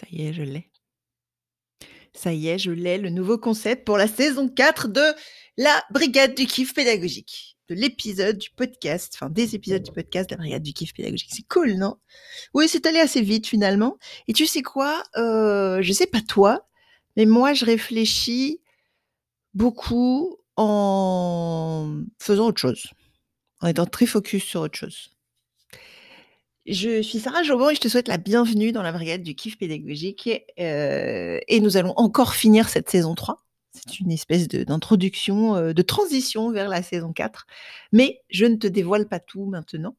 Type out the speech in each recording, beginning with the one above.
Ça y est, je l'ai. Ça y est, je l'ai, le nouveau concept pour la saison 4 de la Brigade du kiff pédagogique. De l'épisode du podcast, enfin des épisodes du podcast de la Brigade du kiff pédagogique. C'est cool, non? Oui, c'est allé assez vite finalement. Et tu sais quoi? Euh, Je sais pas toi, mais moi je réfléchis beaucoup en faisant autre chose. En étant très focus sur autre chose. Je suis Sarah Jobon et je te souhaite la bienvenue dans la brigade du kiff pédagogique. Euh, et nous allons encore finir cette saison 3. C'est une espèce d'introduction, euh, de, transition vers la saison 4. Mais je ne te dévoile pas tout maintenant.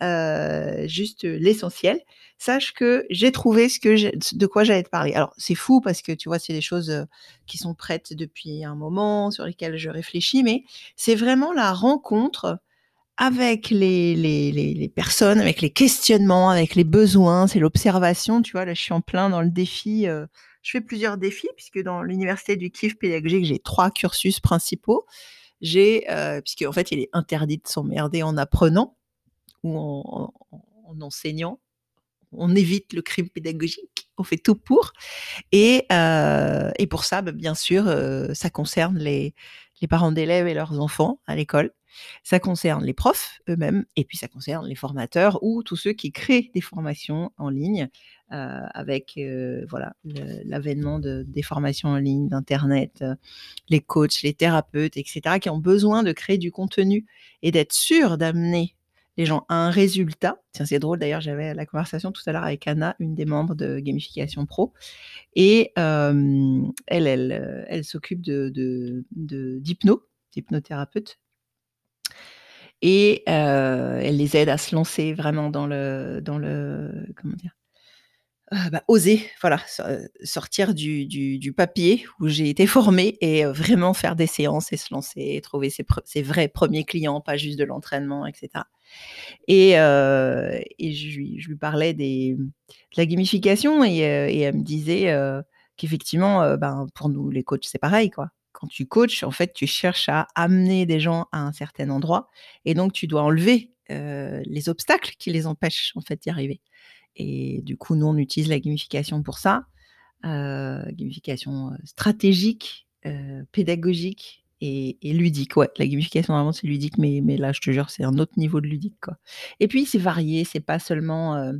Euh, juste l'essentiel. Sache que j'ai trouvé ce que de quoi j'allais te parler. Alors, c'est fou parce que tu vois, c'est des choses qui sont prêtes depuis un moment, sur lesquelles je réfléchis, mais c'est vraiment la rencontre avec les, les, les, personnes, avec les questionnements, avec les besoins, c'est l'observation. Tu vois, là, je suis en plein dans le défi. Euh, je fais plusieurs défis, puisque dans l'université du kiff pédagogique, j'ai trois cursus principaux. J'ai, euh, puisque en fait, il est interdit de s'emmerder en apprenant ou en, enseignant. On évite le crime pédagogique, on fait tout pour. Et, euh, et pour ça, bah, bien sûr, ça concerne les, les parents d'élèves et leurs enfants à l'école. Ça concerne les profs eux-mêmes et puis ça concerne les formateurs ou tous ceux qui créent des formations en ligne euh, avec euh, voilà l'avènement de, des formations en ligne, d'Internet, euh, les coachs, les thérapeutes, etc., qui ont besoin de créer du contenu et d'être sûrs d'amener les gens à un résultat. Tiens, c'est drôle d'ailleurs, j'avais la conversation tout à l'heure avec Anna, une des membres de Gamification Pro, et elle, elle, elle s'occupe de, d'hypno, d'hypnothérapeute, et elle les aide à se lancer vraiment dans le, dans le comment dire, ah, bah, oser, voilà, sortir du, papier où j'ai été formée et vraiment faire des séances et se lancer, trouver ses, ses vrais premiers clients, pas juste de l'entraînement, etc. Et, et je, lui, parlais de la gamification et, et elle me disait qu'effectivement, ben, pour nous les coachs, c'est pareil, quoi quand tu coaches, en fait, tu cherches à amener des gens à un certain endroit et donc tu dois enlever les obstacles qui les empêchent en fait d'y arriver. Et du coup, nous, on utilise la gamification pour ça, gamification stratégique, pédagogique et, ludique. Ouais, la gamification, vraiment, c'est ludique, mais, mais là, je te jure, c'est un autre niveau de ludique. Quoi. Et puis, c'est varié, c'est pas seulement...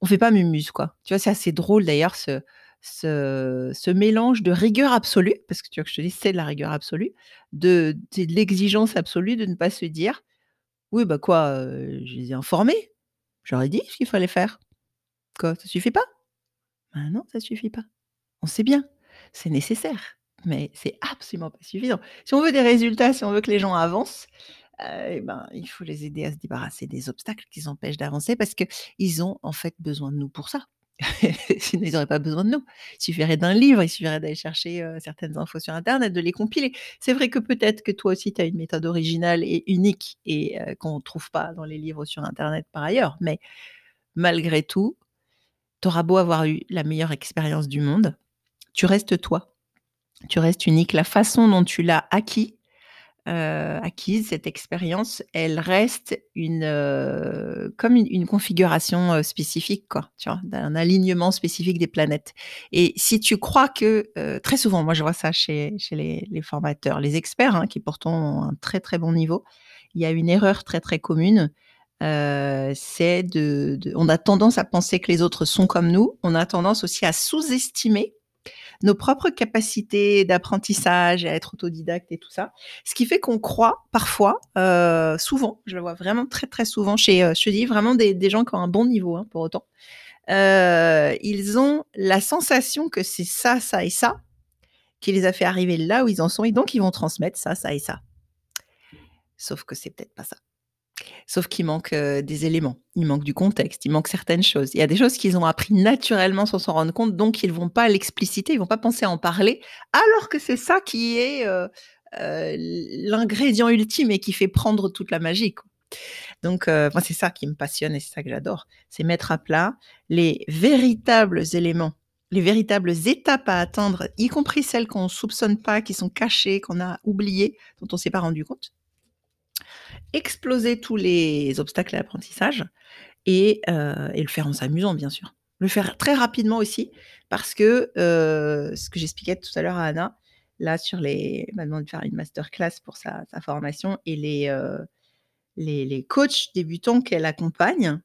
on fait pas mumuse, quoi. Tu vois, c'est assez drôle d'ailleurs, ce ce, mélange de rigueur absolue, parce que tu vois que je te dis, c'est de la rigueur absolue, de, l'exigence absolue de ne pas se dire, oui, bah quoi, je les ai informés, j'aurais dit ce qu'il fallait faire. Quoi, ça suffit pas? Bah Non, ça suffit pas. On sait bien, c'est nécessaire, mais c'est absolument pas suffisant. Si on veut des résultats, si on veut que les gens avancent, eh ben, il faut les aider à se débarrasser des obstacles qui empêchent d'avancer parce qu'ils ont en fait besoin de nous pour ça. Sinon, ils n'auraient pas besoin de nous. Il suffirait d'un livre, il suffirait d'aller chercher certaines infos sur Internet, de les compiler. C'est vrai que peut-être que toi aussi, tu as une méthode originale et unique et qu'on ne trouve pas dans les livres sur Internet par ailleurs. Mais malgré tout, tu auras beau avoir eu la meilleure expérience du monde, tu restes toi. Tu restes unique. La façon dont tu l'as acquis, euh, acquise, cette expérience, elle reste une, euh, comme une, configuration euh, spécifique, quoi, tu vois, alignement spécifique des planètes. Et si tu crois que, très souvent, moi je vois ça chez, chez les, formateurs, les experts, hein, qui pourtant ont un très très bon niveau, il y a une erreur très très commune, c'est de, on a tendance à penser que les autres sont comme nous, on a tendance aussi à sous-estimer nos propres capacités d'apprentissage, à être autodidacte et tout ça. Ce qui fait qu'on croit parfois, euh, souvent, je le vois vraiment très très souvent chez, euh, je te dis vraiment des, gens qui ont un bon niveau hein, pour autant. Euh, ils ont la sensation que c'est ça, ça et ça qui les a fait arriver là où ils en sont et donc ils vont transmettre ça, ça et ça. Sauf que c'est peut-être pas ça. Sauf qu'il manque des éléments, il manque du contexte, il manque certaines choses. Il y a des choses qu'ils ont appris naturellement sans s'en rendre compte, donc ils vont pas l'expliciter, ils vont pas penser à en parler, alors que c'est ça qui est l'ingrédient ultime et qui fait prendre toute la magie. Donc, moi, c'est ça qui me passionne et c'est ça que j'adore. C'est mettre à plat les véritables éléments, les véritables étapes à atteindre, y compris celles qu'on ne soupçonne pas, qui sont cachées, qu'on a oubliées, dont on ne s'est pas rendu compte exploser tous les obstacles à l'apprentissage et, euh, et, le faire en s'amusant, bien sûr. Le faire très rapidement aussi, parce que euh, ce que j'expliquais tout à l'heure à Anna, là sur les, elle m'a demandé de faire une masterclass pour sa, formation et les, euh, les, les coachs débutants qu'elle accompagne,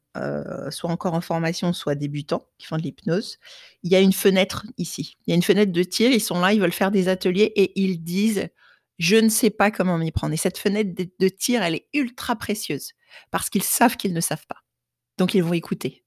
soit encore en formation, soit débutants, qui font de l'hypnose, il y a une fenêtre ici. Il y a une fenêtre de tir, ils sont là, ils veulent faire des ateliers et ils disent je ne sais pas comment m'y prendre. Et cette fenêtre de, tir, elle est ultra précieuse parce qu'ils savent qu'ils ne savent pas. Donc ils vont écouter.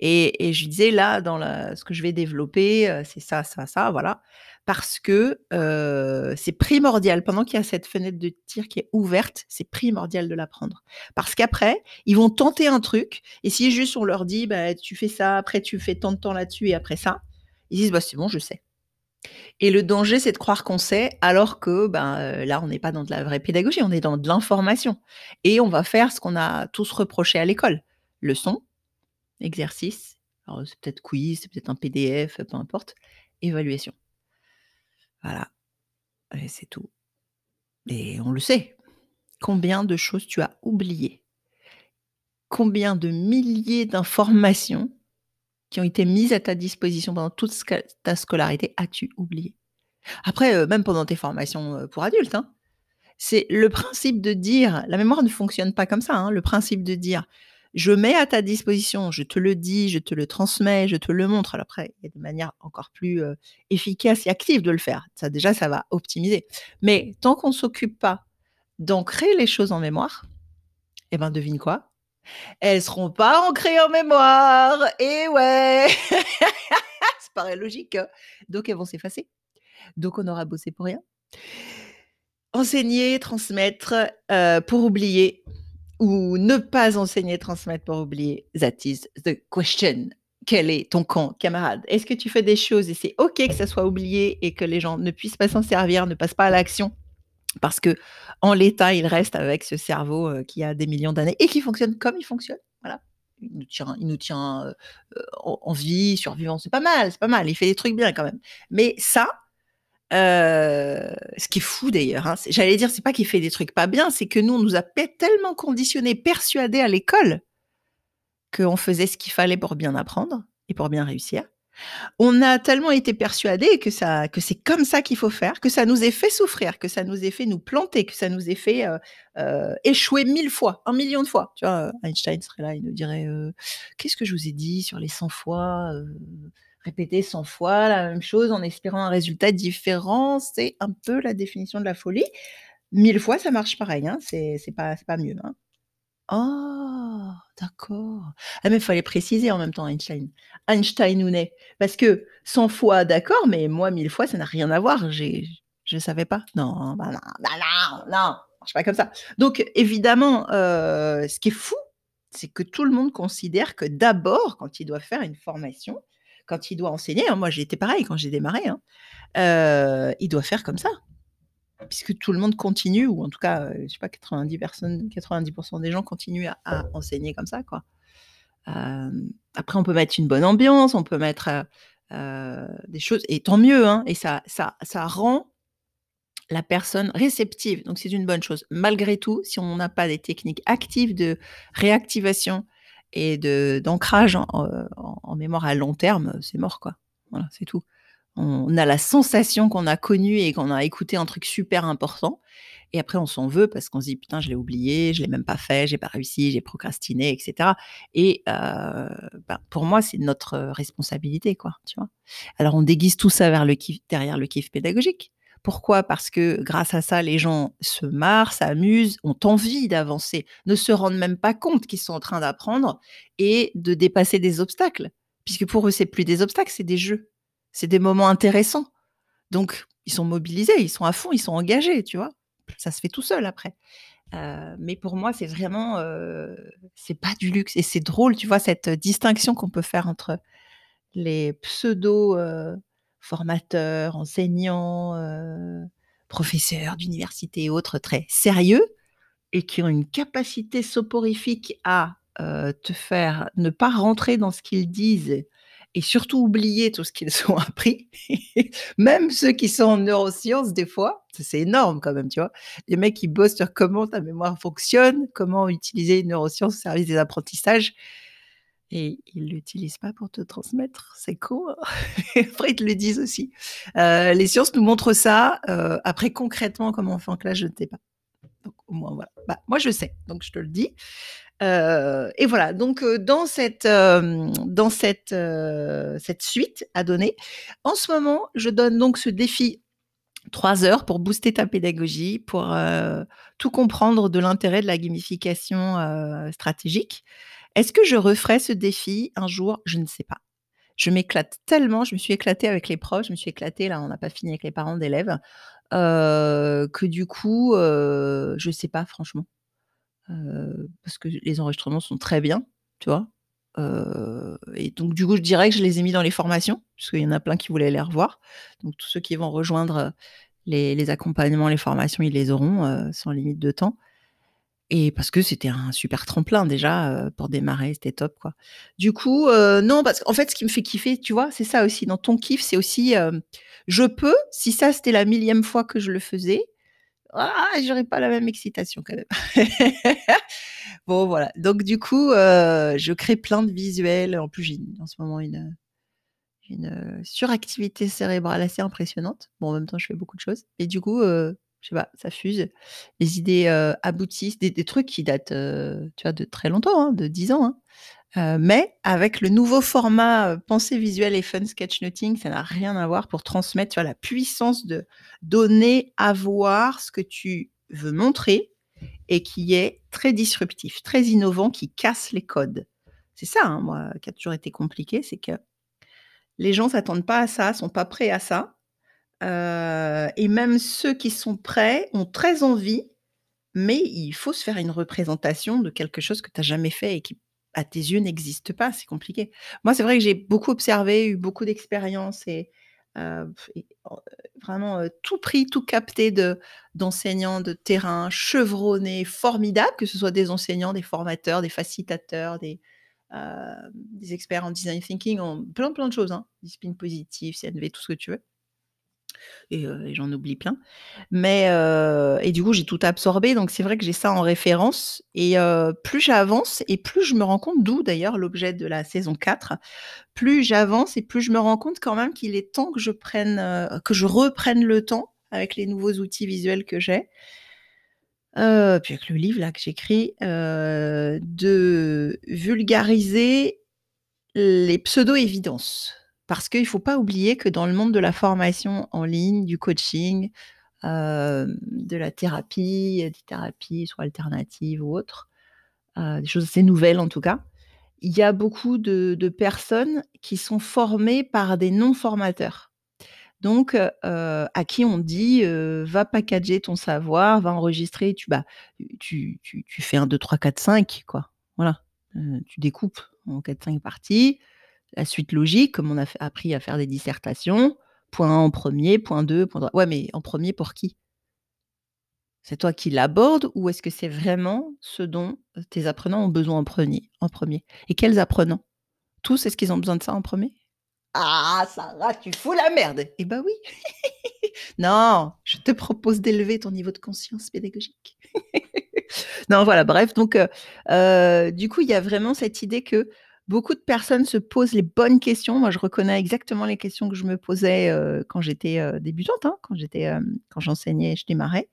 Et, je disais là, dans ce que je vais développer, euh, c'est ça, ça, ça, voilà. Parce que euh, c'est primordial, pendant qu'il y a cette fenêtre de tir qui est ouverte, c'est primordial de l'apprendre. Parce qu'après, ils vont tenter un truc, et si juste on leur dit, bah, tu fais ça, après tu fais tant de temps là-dessus, et après ça, ils disent, bah, c'est bon, je sais. Et le danger, c'est de croire qu'on sait, alors que ben, euh, là, on n'est pas dans de la vraie pédagogie, on est dans de l'information. Et on va faire ce qu'on a tous reproché à l'école. Leçon, exercice, alors c'est peut-être quiz, c'est peut-être un PDF, peu importe, évaluation. Voilà. Et c'est tout. Et on le sait. Combien de choses tu as oubliées? Combien de milliers d'informations qui ont été mises à ta disposition pendant toute ta scolarité as-tu oublié? Après, euh, même pendant tes formations euh, pour adultes, hein, c'est le principe de dire, la mémoire ne fonctionne pas comme ça, hein, le principe de dire, je mets à ta disposition, je te le dis, je te le transmets, je te le montre. Après, il y a des manières encore plus euh, efficaces et actives de le faire. Ça, déjà, ça va optimiser. Mais tant qu'on ne s'occupe pas d'ancrer les choses en mémoire, eh ben, devine quoi? Elles seront pas ancrées en mémoire. Et ouais Ça paraît logique. Hein. Donc, elles vont s'effacer. Donc, on aura bossé pour rien. Enseigner, transmettre euh, pour oublier, ou ne pas enseigner, transmettre pour oublier. That is the question. Quel est ton camp, camarade? Est-ce que tu fais des choses et c'est OK que ça soit oublié et que les gens ne puissent pas s'en servir, ne passent pas à l'action? Parce que en l'état, il reste avec ce cerveau euh, qui a des millions d'années et qui fonctionne comme il fonctionne. Voilà. Il nous tient, euh, en, en vie, survivant. C'est pas mal, c'est pas mal. Il fait des trucs bien quand même. Mais ça, euh, ce qui est fou d'ailleurs, hein, j'allais dire, c'est pas qu'il fait des trucs pas bien, c'est que nous, on nous a tellement conditionnés, persuadés à l'école qu'on faisait ce qu'il fallait pour bien apprendre et pour bien réussir. On a tellement été persuadés que que c'est comme ça qu'il faut faire, que ça nous ait fait souffrir, que ça nous ait fait nous planter, que ça nous ait fait euh, euh, échouer mille fois, un million de fois. Tu vois, Einstein serait là, il nous dirait euh, Qu'est-ce que je vous ai dit sur les 100 fois euh, répéter 100 fois la même chose en espérant un résultat différent, c'est un peu la définition de la folie. Mille fois, ça marche pareil, hein, c'est pas, pas mieux. Hein. Oh, d'accord. Ah, mais il fallait préciser en même temps Einstein. Einstein ou né. Parce que 100 fois, d'accord, mais moi, mille fois, ça n'a rien à voir. Je ne savais pas. Non, bah non, bah non, non, marche pas comme ça. Donc, évidemment, euh, ce qui est fou, c'est que tout le monde considère que d'abord, quand il doit faire une formation, quand il doit enseigner, hein, moi été pareil quand j'ai démarré, hein, euh, il doit faire comme ça. Puisque tout le monde continue, ou en tout cas, euh, je sais pas, 90 personnes, 90% des gens continuent à, enseigner comme ça, quoi. Euh, après, on peut mettre une bonne ambiance, on peut mettre des choses, et tant mieux, hein, et ça, ça, ça rend la personne réceptive. Donc, c'est une bonne chose. Malgré tout, si on n'a pas des techniques actives de réactivation et de d'ancrage en, mémoire à long terme, c'est mort quoi. Voilà, c'est tout. On, a la sensation qu'on a connu et qu'on a écouté un truc super important, et après on s'en veut parce qu'on se dit putain je l'ai oublié, je l'ai même pas fait, j'ai pas réussi, j'ai procrastiné, etc. Et euh, ben, pour moi c'est notre responsabilité quoi, tu vois. Alors on déguise tout ça vers le derrière le kiff pédagogique. Pourquoi? Parce que grâce à ça, les gens se marrent, s'amusent, ont envie d'avancer, ne se rendent même pas compte qu'ils sont en train d'apprendre et de dépasser des obstacles. Puisque pour eux, c'est plus des obstacles, c'est des jeux. C'est des moments intéressants. Donc, ils sont mobilisés, ils sont à fond, ils sont engagés, tu vois. Ça se fait tout seul après. Euh, mais pour moi, c'est vraiment, euh, c'est pas du luxe et c'est drôle, tu vois, cette distinction qu'on peut faire entre les pseudo euh, enseignants, euh, professeurs d'université et autres très sérieux et qui ont une capacité soporifique à te faire ne pas rentrer dans ce qu'ils disent et surtout oublier tout ce qu'ils ont appris. même ceux qui sont en neurosciences, des fois, c'est énorme quand même, tu vois. Les mecs qui bossent sur comment ta mémoire fonctionne, comment utiliser une neuroscience au service des apprentissages. et ils l'utilisent pas pour te transmettre. C'est cool. après, ils te le disent aussi. Euh, les sciences nous montrent ça. Euh, après, concrètement, comment on fait en classe, je ne sais pas. Donc, au moins, voilà. Bah, moi, je sais, donc je te le dis. Euh, et voilà, donc dans cette, dans cette, cette suite à donner, en ce moment, je donne donc ce défi trois heures pour booster ta pédagogie, pour tout comprendre de l'intérêt de la gamification stratégique. Est-ce que je referai ce défi un jour? Je ne sais pas. Je m'éclate tellement, je me suis éclatée avec les profs, je me suis éclatée, là on n'a pas fini avec les parents d'élèves, que du coup, je ne sais pas franchement. Parce que les enregistrements sont très bien, tu vois. et donc du coup, je dirais que je les ai mis dans les formations, parce qu'il y en a plein qui voulaient les revoir. Donc tous ceux qui vont rejoindre les, les accompagnements, les formations, ils les auront sans limite de temps. Et parce que c'était un super tremplin déjà pour démarrer, c'était top quoi. Du coup, non, parce qu'en fait, ce qui me fait kiffer, tu vois, c'est ça aussi. Dans ton kiff, c'est aussi, je peux, si ça c'était la millième fois que je le faisais, ah, j'aurais pas la même excitation quand même. bon voilà. Donc du coup, je crée plein de visuels. En plus, j'ai en ce moment une une suractivité cérébrale assez impressionnante. Bon, en même temps, je fais beaucoup de choses. Et du coup, je sais pas, ça fuse. Les idées aboutissent, des, trucs qui datent, tu vois, de très longtemps, hein, de 10 ans. Hein. Mais avec le nouveau format pensée visuelle et fun sketchnoting, ça n'a rien à voir pour transmettre, tu la puissance de donner à voir ce que tu veux montrer et qui est très disruptif, très innovant, qui casse les codes. C'est ça, hein, moi, qui a toujours été compliqué, c'est que les gens s'attendent pas à ça, sont pas prêts à ça. Euh, et même ceux qui sont prêts ont très envie, mais il faut se faire une représentation de quelque chose que tu as jamais fait et qui, à tes yeux, n'existe pas. C'est compliqué. Moi, c'est vrai que j'ai beaucoup observé, eu beaucoup d'expériences et, vraiment tout pris, tout capté de d'enseignants de terrain chevronnés, formidables, que ce soit des enseignants, des formateurs, des facilitateurs, des, des experts en design thinking, en plein plein de choses, hein, discipline positive, CNV, tout ce que tu veux et, j'en oublie plein. Mais et du coup, j'ai tout absorbé, donc c'est vrai que j'ai ça en référence et plus j'avance et plus je me rends compte, d'où d'ailleurs l'objet de la saison 4, plus j'avance et plus je me rends compte quand même qu'il est temps que je prenne, que je reprenne le temps avec les nouveaux outils visuels que j'ai. puis avec le livre là que j'écris, de vulgariser les pseudo-évidences. Parce qu'il ne faut pas oublier que dans le monde de la formation en ligne, du coaching, euh, de la thérapie, des thérapies soit alternatives ou autres, euh, des choses assez nouvelles en tout cas, il y a beaucoup de, personnes qui sont formées par des non-formateurs. Donc, euh, à qui on dit va packager ton savoir, va enregistrer, tu, bah, tu, tu, tu fais un 2, 3, 4, 5, quoi. Voilà. tu découpes en 4, 5 parties la suite logique, comme on a appris à faire des dissertations. Point 1 en premier, point 2, point 3. Ouais, mais en premier pour qui? C'est toi qui l'abordes ou est-ce que c'est vraiment ce dont tes apprenants ont besoin en premier, en premier? Et quels apprenants? Tous, est-ce qu'ils ont besoin de ça en premier? Ah, Sarah, tu fous la merde Eh ben oui Non, je te propose d'élever ton niveau de conscience pédagogique. non, voilà, bref, donc du coup, il y a vraiment cette idée que Beaucoup de personnes se posent les bonnes questions. Moi, je reconnais exactement les questions que je me posais quand j'étais débutante, hein, quand j'étais, quand j'enseignais, je démarrais,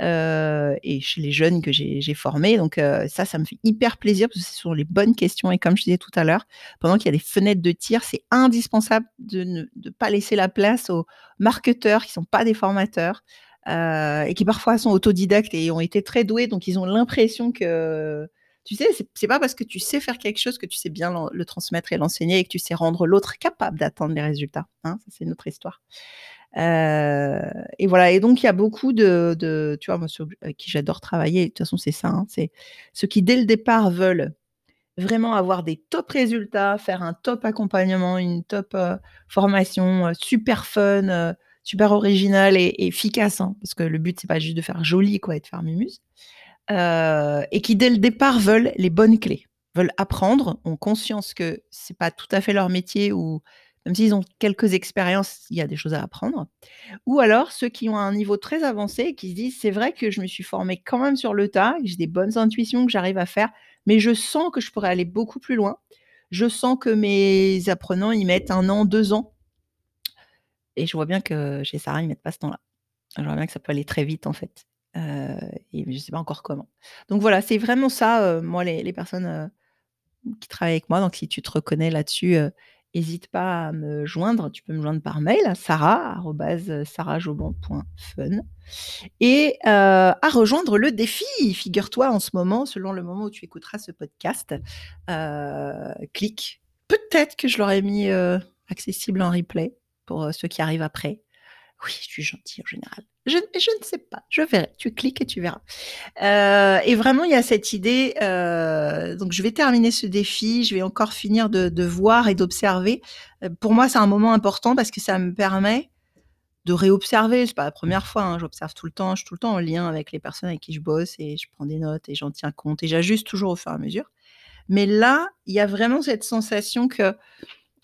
et chez les jeunes que j'ai formés. Donc ça, ça me fait hyper plaisir parce que ce sont les bonnes questions. Et comme je disais tout à l'heure, pendant qu'il y a des fenêtres de tir, c'est indispensable de ne pas laisser la place aux marketeurs qui sont pas des formateurs. et qui parfois sont autodidactes et ont été très doués, donc ils ont l'impression que tu sais, c'est pas parce que tu sais faire quelque chose que tu sais bien le, transmettre et l'enseigner et que tu sais rendre l'autre capable d'atteindre les résultats. Hein, c'est une autre histoire. Euh, et voilà. Et donc, il y a beaucoup de, tu vois, moi, sur, qui j'adore travailler. De toute façon, c'est ça. Hein, c'est ceux qui, dès le départ, veulent vraiment avoir des top résultats, faire un top accompagnement, une top euh, formation, euh, super fun, super original et, efficace. Hein, parce que le but, c'est pas juste de faire joli, quoi, et de faire mumuse. Euh, et qui dès le départ veulent les bonnes clés, veulent apprendre, ont conscience que c'est pas tout à fait leur métier ou même s'ils ont quelques expériences, il y a des choses à apprendre. Ou alors ceux qui ont un niveau très avancé et qui se disent c'est vrai que je me suis formé quand même sur le tas, j'ai des bonnes intuitions que j'arrive à faire, mais je sens que je pourrais aller beaucoup plus loin. je sens que mes apprenants, ils mettent 1 an, 2 ans. Et je vois bien que chez Sarah, ils mettent pas ce temps-là. Je vois bien que ça peut aller très vite, en fait, heu et je sais pas encore comment. Donc voilà, c'est vraiment ça, heu, moi, les personnes, heu, qui travaillent avec moi. Donc si tu te reconnais là-dessus, heu, hésite pas à me joindre. Tu peux me joindre par mail à sarah@sarahjoban.fun et à rejoindre le défi. Figure-toi en ce moment, selon le moment où tu écouteras ce podcast, clique. Peut-être que je l'aurais mis, accessible en replay pour, ceux qui arrivent après. Oui, je suis gentille en général. Je je ne sais pas, je verrai. Tu cliques et tu verras. Heu et vraiment, il y a cette idée, heu donc je vais terminer ce défi, je vais encore finir de voir et d'observer. Heu, pour moi, c'est un moment important parce que ça me permet de réobserver. C'est pas la première fois, hein, j'observe tout le temps, je suis tout le temps en lien avec les personnes avec qui je bosse et je prends des notes et j'en tiens compte et j'ajuste toujours au fur et à mesure. Mais là, il y a vraiment cette sensation que,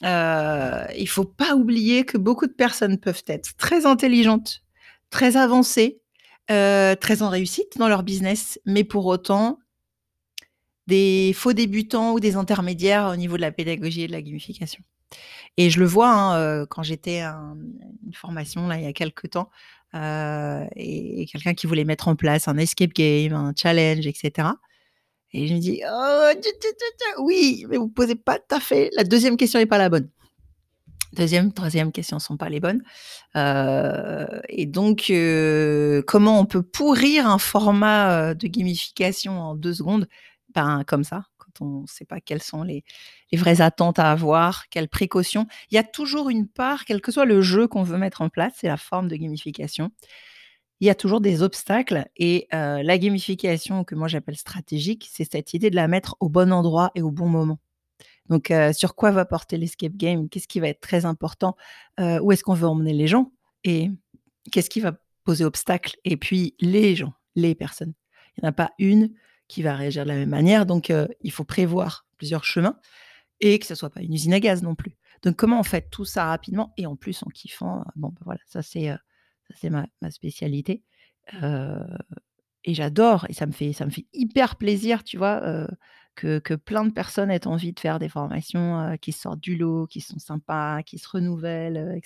heu, il faut pas oublier que beaucoup de personnes peuvent être très intelligentes, très avancées, heu, très en réussite dans leur business, mais pour autant des faux débutants ou des intermédiaires au niveau de la pédagogie et de la gamification. Et je le vois, hein, heu, quand j'étais à un une formation là, il y a quelque temps, heu et quelqu'un qui voulait mettre en place un escape game, un challenge et cetera et je me dis: «Oh oui, mais vous posez pas tout à fait la 2e question est pas la bonne». 2e, 3e questions sont pas les bonnes, heu et donc heu, comment on peut pourrir un format, heu, de gamification en 2 secondes? Ben, comme ça, quand on sait pas quelles sont les vraies attentes à avoir, quelles précautions. Il y a toujours une part, quel que soit le jeu qu'on veut mettre en place, c'est la forme de gamification. Il y a toujours des obstacles et heu, la gamification que moi j'appelle stratégique, c'est cette idée de la mettre au bon endroit et au bon moment. Donc heu, sur quoi va porter l'escape game? Qu'est-ce qui va être très important? Heu, où est-ce qu'on veut emmener les gens? Et qu'est-ce qui va poser obstacle? Et puis les gens, les personnes. Il y en a pas une qui va réagir de la même manière, donc il faut prévoir plusieurs chemins et que ça soit pas une usine à gaz non plus. Donc comment on fait tout ça rapidement? Et en plus en kiffant? Bon, bah, voilà, ça c'est, c'est ma spécialité, et j'adore et ça me fait ça me fait hyper plaisir, tu vois, que que plein de personnes aient envie de faire des formations, qui sortent du lot, qui sont sympas, qui se renouvellent, heu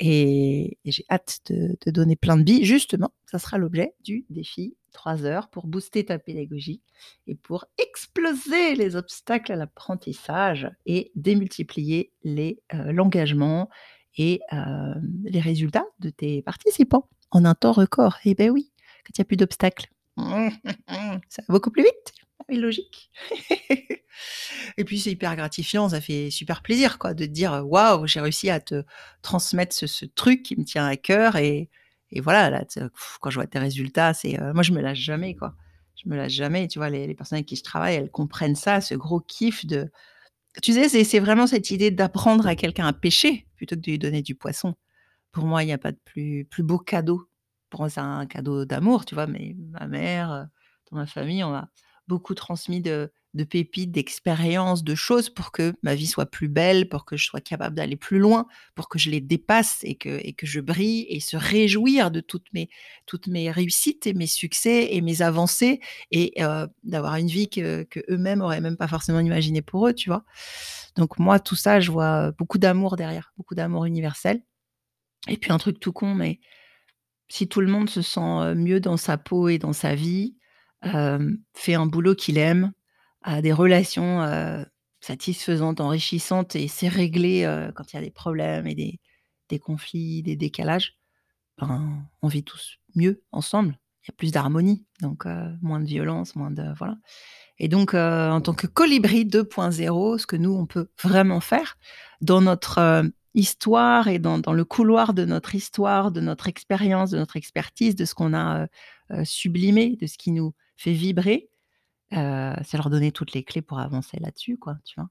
et j'ai hâte de de donner plein de billes. Justement, ça sera l'objet du défi 3 heures pour booster ta pédagogie et pour exploser les obstacles à l'apprentissage et démultiplier l'engagement et hem, les résultats de tes participants en un temps record. Et beh, oui, quand il y a plus d'obstacles, ça va beaucoup plus vite. Oui, logique. Et puis c'est hyper gratifiant, ça fait super plaisir quoi de te dire: «Waouh, j'ai réussi à te transmettre ce ce truc qui me tient à cœur» et et voilà, là, quand je vois tes résultats, c'est, heu moi je me lâche jamais quoi. Je me lâche jamais, tu vois? Les les personnes avec qui je travaille, elles comprennent ça, ce gros kiff de tu sais, c'est vraiment cette idée d'apprendre à quelqu'un à pêcher plutôt que de lui donner du poisson. Pour moi, il y a pas de plus beau cadeau. Pour moi, c'est un cadeau d'amour, tu vois? Mais ma mère, heu, dans ma famille, on m'a beaucoup transmis de de pépites, d'expériences, de choses pour que ma vie soit plus belle, pour que je sois capable d'aller plus loin, pour que je les dépasse et que et que je brille et se réjouir de toutes mes toutes mes réussites et mes succès et mes avancées et heu, d'avoir une vie que qu'eux-mêmes auraient même pas forcément imaginée pour eux, tu vois? Donc moi, tout ça, je vois beaucoup d'amour derrière, beaucoup d'amour universel et puis un truc tout con, mais si tout le monde se sent, heu, mieux dans sa peau et dans sa vie, hem, fait un boulot qu'il aime, a des relations, heu, satisfaisantes, enrichissantes et sait régler, heu, quand il y a des problèmes et des des conflits, des décalages, ben, on vit tous mieux ensemble. Il y a plus d'harmonie, donc heu, moins de violence, moins de voilà et donc en tant que Colibri 2.0, ce que nous, on peut vraiment faire dans notre, histoire et dans dans le couloir de notre histoire, de notre expérience, de notre expertise, de ce qu'on a, sublimé, de ce qui nous fait vibrer, heu, c'est leur donner toutes les clés pour avancer là-dessus, quoi, tu vois?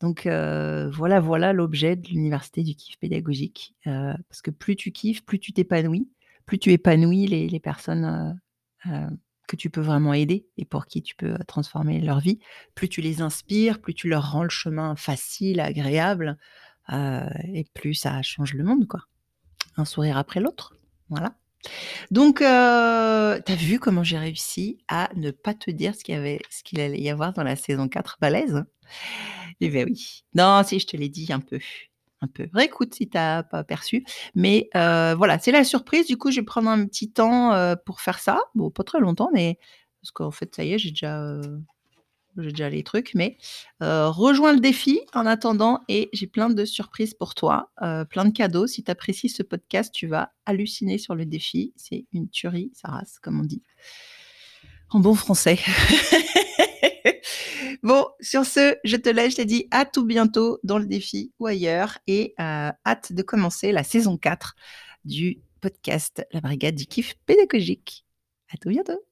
Donc heu, voilà, voilà l'objet de l'université du kiff pédagogique, heu, parce que plus tu kiffes, plus tu t'épanouis, plus tu épanouis les les personnes, que tu peux vraiment aider et pour qui tu peux, transformer leur vie. Plus tu les inspires, plus tu leur rends le chemin facile, agréable, et plus ça change le monde, quoi. Un sourire après l'autre, voilà. Donc, heu, tu as vu comment j'ai réussi à ne pas te dire ce qu'il y avait ce qu'il allait y avoir dans la saison 4? Balèze? Eh beh, oui. Non, si, je te l'ai dit un peu, un peu. Réécoute si tu as pas perçu, mais heu, voilà, c'est la surprise. Du coup, je vais prendre un petit temps, heu, pour faire ça. Bon, pas très longtemps, mais parce qu'en fait, ça y est, j'ai déjà, heu, j'ai déjà les trucs, mais heu, rejoins le défi en attendant et j'ai plein de surprises pour toi, heu, plein de cadeaux. Si tu apprécies ce podcast, tu vas halluciner sur le défi. C'est une tuerie, sa race, comme on dit en bon français. Bon, sur ce, je te laisse. Je te dis à tout bientôt dans le défi ou ailleurs et heu, hâte de commencer la saison 4 du podcast La Brigade du kiff pédagogique. À tout bientôt.